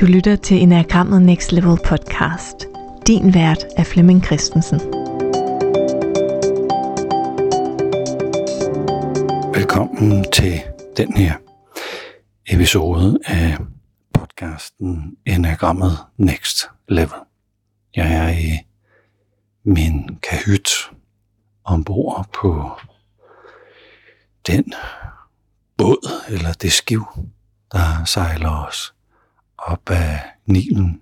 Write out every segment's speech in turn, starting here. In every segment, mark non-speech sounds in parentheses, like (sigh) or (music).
Du lytter til Enagrammet Next Level podcast. Din vært er Flemming Christensen. Velkommen til den her episode af podcasten Enagrammet Next Level. Jeg er i min kahyt ombord på den båd eller det skiv, der sejler os op ad Nilen.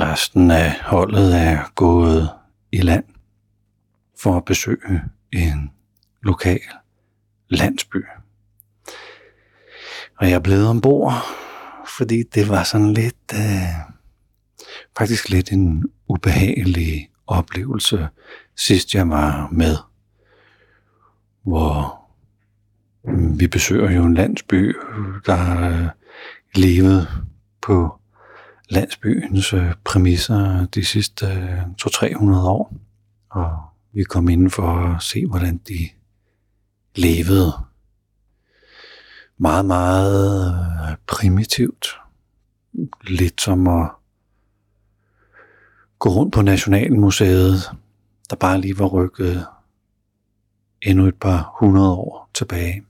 Resten af holdet er gået i land for at besøge en lokal landsby. Og jeg er blevet ombord, fordi det var sådan lidt, øh, faktisk lidt en ubehagelig oplevelse, sidst jeg var med, hvor vi besøger jo en landsby, der øh, levede på landsbyens øh, præmisser de sidste øh, 200-300 år. Og vi kom ind for at se, hvordan de levede meget, meget øh, primitivt. Lidt som at gå rundt på Nationalmuseet, der bare lige var rykket endnu et par hundrede år tilbage.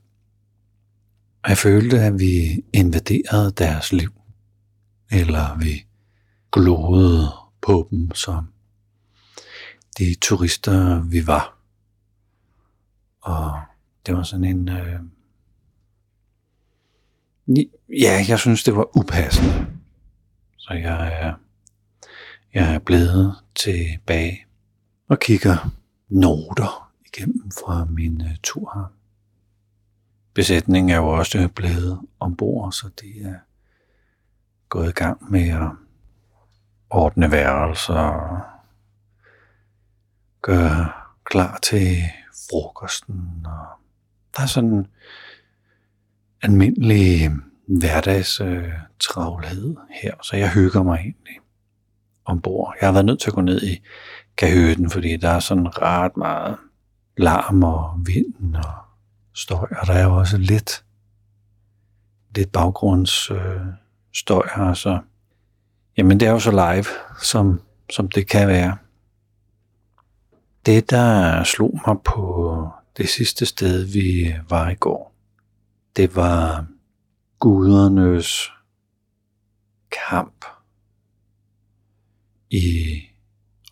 Og jeg følte, at vi invaderede deres liv. Eller vi glodede på dem som de turister, vi var. Og det var sådan en... Øh, ja, jeg synes, det var upassende. Så jeg er, jeg er blevet tilbage og kigger noter igennem fra min øh, tur her. Besætningen er jo også blevet ombord, så det er gået i gang med at ordne værelser og gøre klar til frokosten. Og der er sådan almindelig hverdags øh, travlhed her, så jeg hygger mig egentlig ombord. Jeg har været nødt til at gå ned i Kahøten, fordi der er sådan ret meget larm og vind og støj, og der er jo også lidt, lidt baggrunds øh, støj her, så jamen det er jo så live, som, som det kan være. Det, der slog mig på det sidste sted, vi var i går, det var gudernes kamp i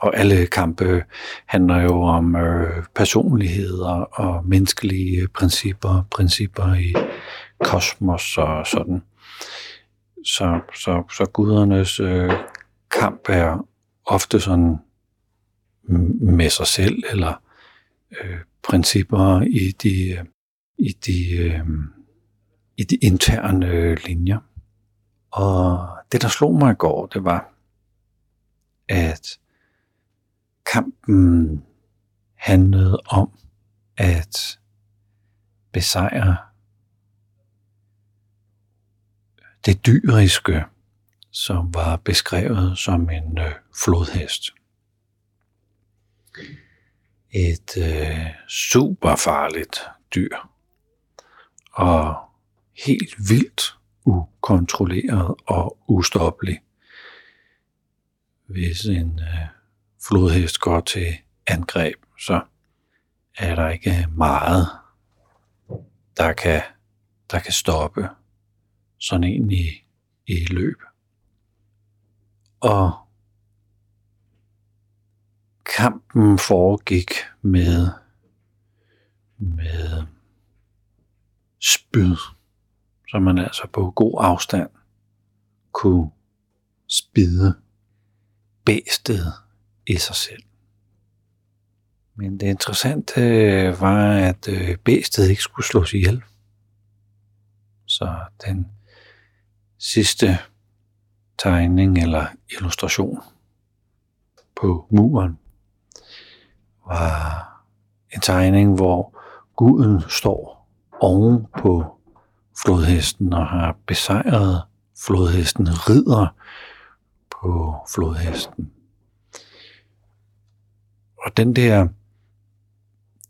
og alle kampe handler jo om øh, personligheder og menneskelige principper, principper i kosmos og sådan. Så, så, så gudernes øh, kamp er ofte sådan med sig selv, eller øh, principper i de, øh, i de, øh, i de interne øh, linjer. Og det, der slog mig i går, det var, at kampen handlede om at besejre det dyriske, som var beskrevet som en øh, flodhest. Et øh, super farligt dyr og helt vildt ukontrolleret og ustoppelig. Hvis en øh, flodhest går til angreb, så er der ikke meget, der kan, der kan stoppe sådan en i, i løb. Og kampen foregik med, med spyd, så man altså på god afstand kunne spide bæstet i sig selv. Men det interessante øh, var, at øh, bæstet ikke skulle slås ihjel. Så den sidste tegning eller illustration på muren var en tegning, hvor guden står oven på flodhesten og har besejret flodhesten, rider på flodhesten. Og den der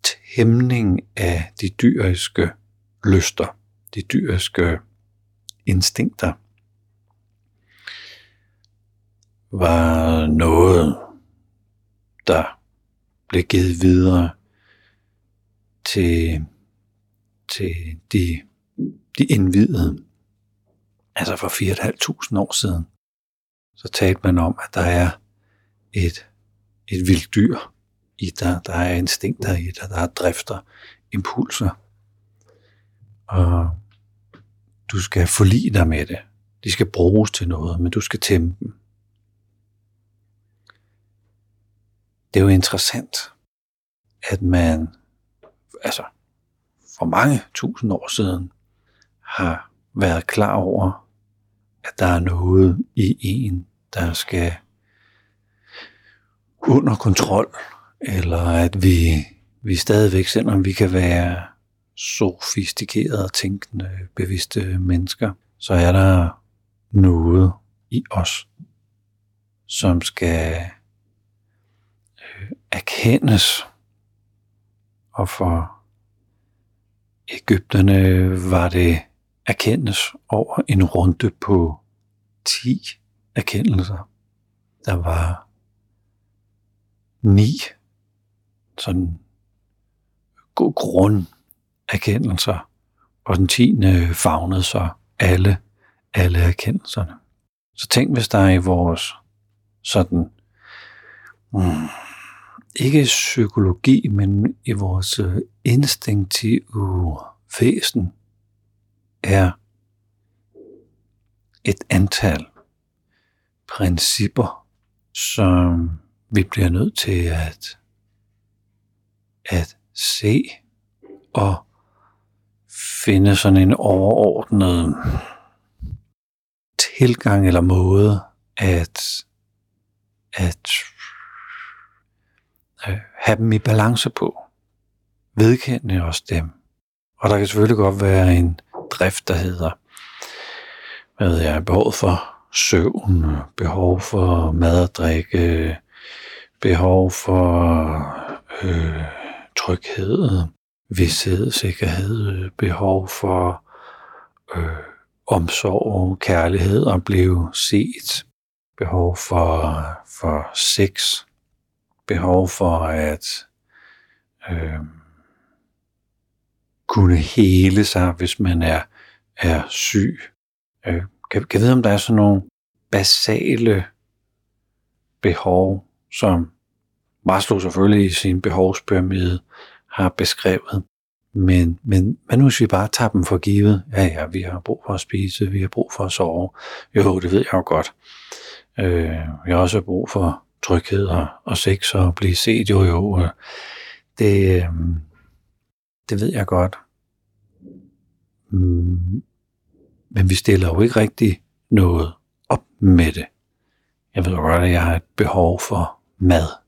tæmning af de dyriske lyster, de dyriske instinkter, var noget, der blev givet videre til, til de, de indvidede. Altså for 4.500 år siden, så talte man om, at der er et, et vildt dyr i dig, der er instinkter i dig, der er drifter, impulser. Og du skal forlige dig med det. De skal bruges til noget, men du skal tæmme dem. Det er jo interessant, at man altså for mange tusind år siden har været klar over, at der er noget i en, der skal under kontrol, eller at vi, vi stadigvæk, selvom vi kan være sofistikerede, tænkende, bevidste mennesker, så er der noget i os, som skal øh, erkendes. Og for Ægypterne var det erkendes over en runde på 10 erkendelser. Der var ni sådan god grund erkendelser, og den tiende fagnede så alle, alle erkendelserne. Så tænk, hvis der er i vores sådan, mm, ikke psykologi, men i vores øh, instinktive væsen er et antal principper, som vi bliver nødt til at, at se og finde sådan en overordnet tilgang eller måde at, at øh, have dem i balance på. Vedkende os dem. Og der kan selvfølgelig godt være en drift, der hedder, hvad ved jeg, behov for søvn, behov for mad og drikke, behov for øh, tryghed, vidshed, havde behov for øh, omsorg, kærlighed og blive set, behov for, for sex, behov for at øh, kunne hele sig, hvis man er, er syg. Øh, kan, kan vide, om der er sådan nogle basale behov, som Maslow selvfølgelig i sin behovspyramide har beskrevet. Men, men hvad nu hvis vi bare tager dem for givet? Ja, ja, vi har brug for at spise, vi har brug for at sove. Jo, det ved jeg jo godt. Øh, vi har også brug for tryghed og, og sex og blive set. Jo, jo, øh, det, øh, det ved jeg godt. Mm, men vi stiller jo ikke rigtig noget op med det. Jeg ved godt, at jeg har et behov for mad.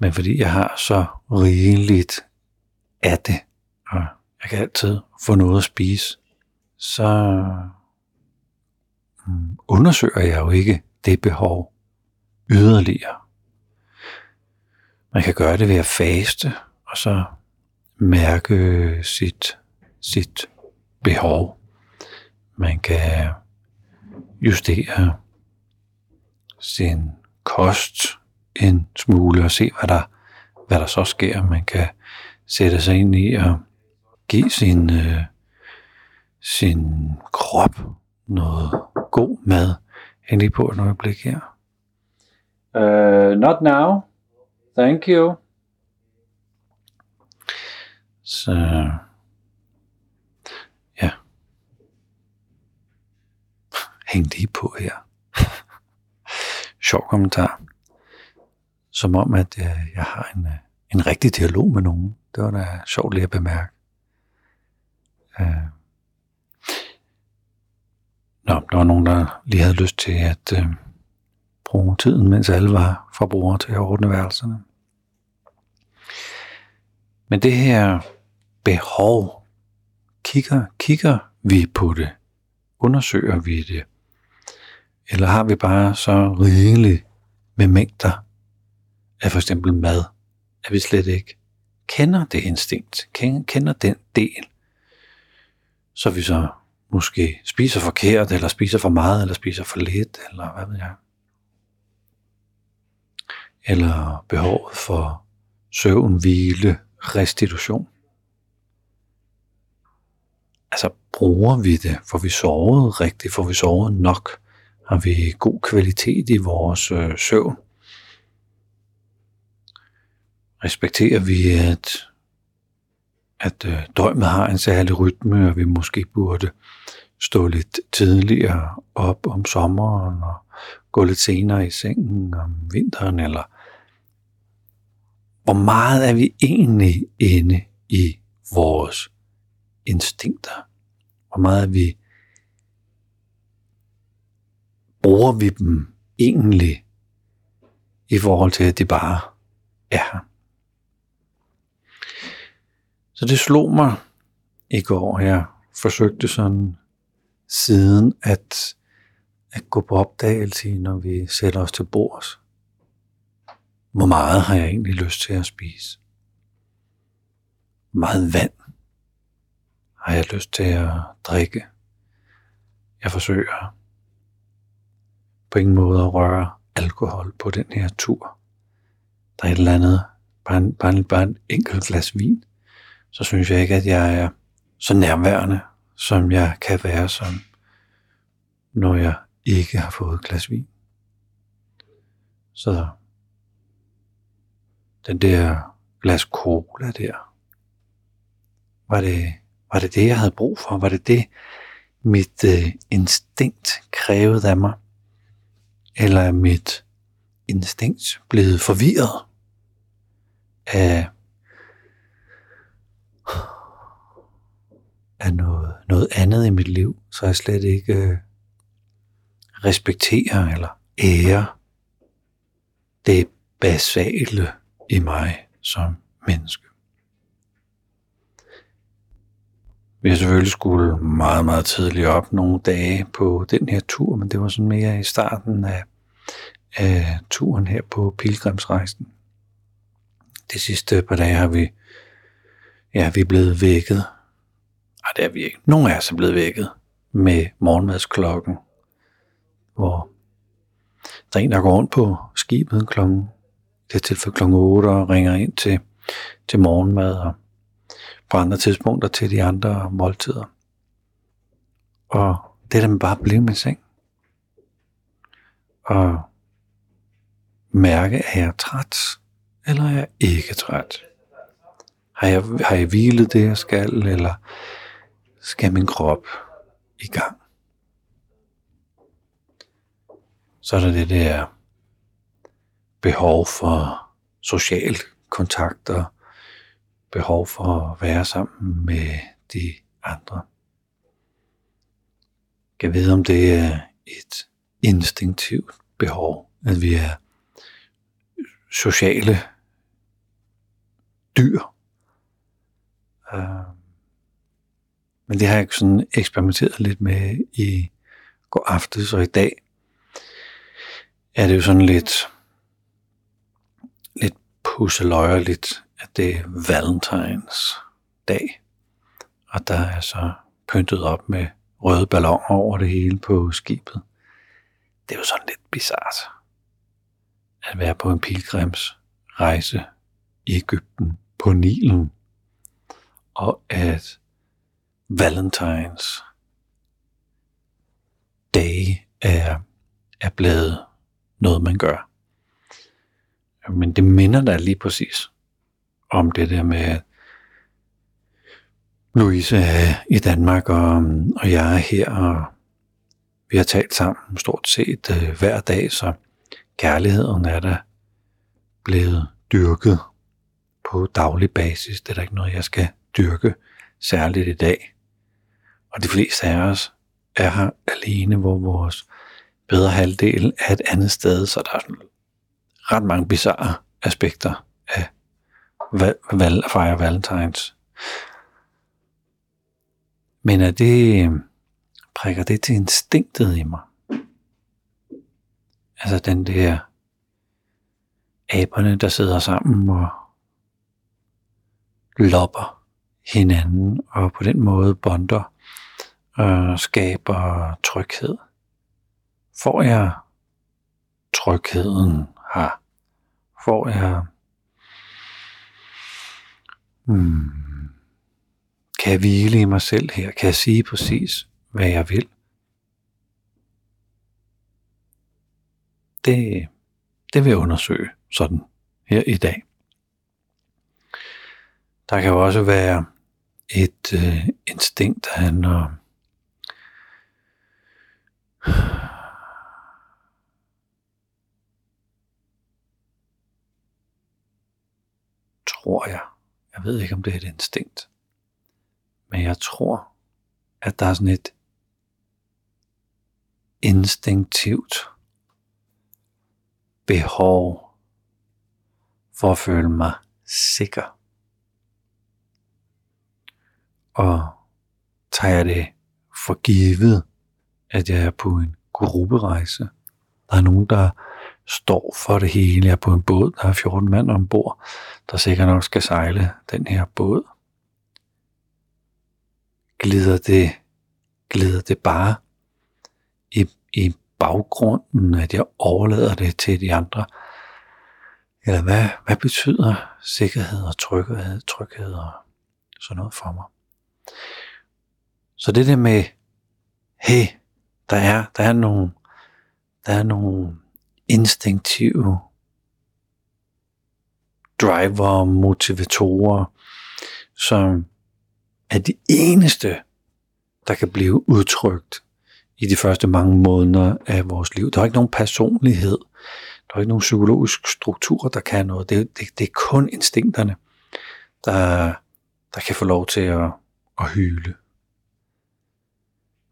Men fordi jeg har så rigeligt af det, og jeg kan altid få noget at spise, så mm, undersøger jeg jo ikke det behov yderligere. Man kan gøre det ved at faste, og så mærke sit, sit behov. Man kan justere sin kost en smule og se, hvad der, hvad der så sker. Man kan sætte sig ind i og give sin, øh, sin krop noget god mad. Lige på et øjeblik her. Uh, not now. Thank you. Så ja. Hæng lige på her. (laughs) Sjov kommentar. Som om, at øh, jeg har en, øh, en rigtig dialog med nogen. Det var da sjovt lige at bemærke. Øh. Nå, der var nogen, der lige havde lyst til at øh, bruge tiden, mens alle var forbrugere til at ordne værelserne. Men det her behov, kigger, kigger vi på det? Undersøger vi det? Eller har vi bare så rigeligt med mængder af for eksempel mad, at vi slet ikke kender det instinkt, kender den del, så vi så måske spiser forkert, eller spiser for meget, eller spiser for lidt, eller hvad ved jeg. Eller behovet for søvn, hvile, restitution. Altså bruger vi det? Får vi sovet rigtigt? Får vi sovet nok? Har vi god kvalitet i vores øh, søvn? Respekterer vi, at, at øh, drømmet har en særlig rytme, og vi måske burde stå lidt tidligere op om sommeren og gå lidt senere i sengen om vinteren, eller hvor meget er vi egentlig inde i vores instinkter? Hvor meget er vi bruger vi dem egentlig i forhold til, at de bare er her? Så det slog mig i går, jeg forsøgte sådan siden at, at gå på opdagelse, når vi sætter os til bords. Hvor meget har jeg egentlig lyst til at spise? Hvor meget vand har jeg lyst til at drikke? Jeg forsøger på ingen måde at røre alkohol på den her tur. Der er et eller andet, bare en, bare en, bare en enkelt glas vin, så synes jeg ikke, at jeg er så nærværende, som jeg kan være som, når jeg ikke har fået et glas vin. Så den der glas cola der, var det, var det det, jeg havde brug for? Var det det, mit øh, instinkt krævede af mig? Eller er mit instinkt blevet forvirret af, noget, noget andet i mit liv, så jeg slet ikke øh, respekterer eller ærer det basale i mig som menneske. Vi har selvfølgelig skulle meget, meget tidligt op nogle dage på den her tur, men det var sådan mere i starten af, af turen her på pilgrimsrejsen. De sidste par dage har vi, ja, vi er blevet vækket. Nej, det er vi ikke. Nogle af os er blevet vækket med morgenmadsklokken, hvor der er en, der går rundt på skibet klokken det er tilfælde klokken 8 og ringer ind til, til morgenmad og på andre tidspunkter til de andre måltider. Og det der med bare at blive med seng. Og mærke, er jeg træt, eller er jeg ikke træt? Har jeg, har jeg hvilet det, jeg skal, eller skal min krop i gang? Så er der det der behov for social kontakt og behov for at være sammen med de andre. Jeg ved, om det er et instinktivt behov, at vi er sociale dyr. Uh, men det har jeg sådan eksperimenteret lidt med i går aftes og i dag. Er det jo sådan lidt lidt pusseløjerligt, at det er Valentines dag. Og der er så pyntet op med røde balloner over det hele på skibet. Det er jo sådan lidt bizart at være på en pilgrimsrejse i Ægypten på Nilen, og at Valentines dage er, er blevet noget, man gør men det minder da lige præcis om det der med, at Louise er i Danmark, og, og jeg er her, og vi har talt sammen stort set øh, hver dag, så kærligheden er der blevet dyrket på daglig basis. Det er der ikke noget, jeg skal dyrke særligt i dag. Og de fleste af os er her alene, hvor vores bedre halvdel er et andet sted, så der er sådan ret mange bizarre aspekter af valg at fejre Valentines. Men er det, øh, prikker det til instinktet i mig? Altså den der aberne, der sidder sammen og lopper hinanden, og på den måde bonder øh, skaber tryghed? Får jeg trygheden her? Får jeg... Hmm, kan jeg hvile i mig selv her? Kan jeg sige præcis, hvad jeg vil? Det, det vil jeg undersøge sådan her i dag. Der kan jo også være et øh, instinkt, der handler (sighs) tror jeg, jeg ved ikke om det er et instinkt, men jeg tror, at der er sådan et instinktivt behov for at føle mig sikker. Og tager jeg det for givet, at jeg er på en grupperejse. Der er nogen, der står for det hele. Jeg er på en båd, der er 14 mand ombord, der sikkert nok skal sejle den her båd. Glider det, glider det bare i, i baggrunden, at jeg overlader det til de andre? Eller hvad, hvad betyder sikkerhed og tryghed, tryghed og sådan noget for mig? Så det der med, hey, der er, der er nogle, der er nogle instinktive driver, motivatorer, som er de eneste, der kan blive udtrykt i de første mange måneder af vores liv. Der er ikke nogen personlighed, der er ikke nogen psykologisk struktur, der kan noget. Det, det, det er kun instinkterne, der, der kan få lov til at, at hyle.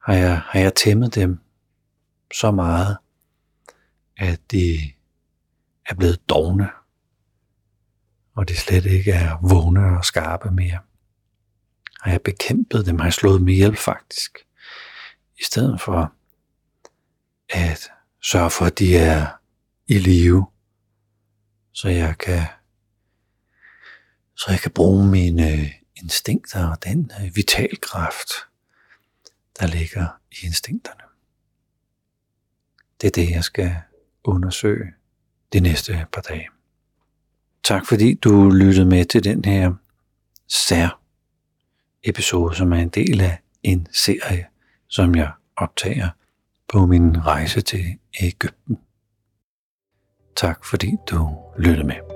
Har jeg, har jeg tæmmet dem så meget, at de er blevet dogne, og de slet ikke er vågne og skarpe mere. Har jeg bekæmpet dem, har jeg slået dem ihjel faktisk, i stedet for at sørge for, at de er i live, så jeg kan, så jeg kan bruge mine øh, instinkter og den øh, vitalkraft, der ligger i instinkterne. Det er det, jeg skal undersøge de næste par dage. Tak fordi du lyttede med til den her sær episode, som er en del af en serie, som jeg optager på min rejse til Ægypten. Tak fordi du lyttede med.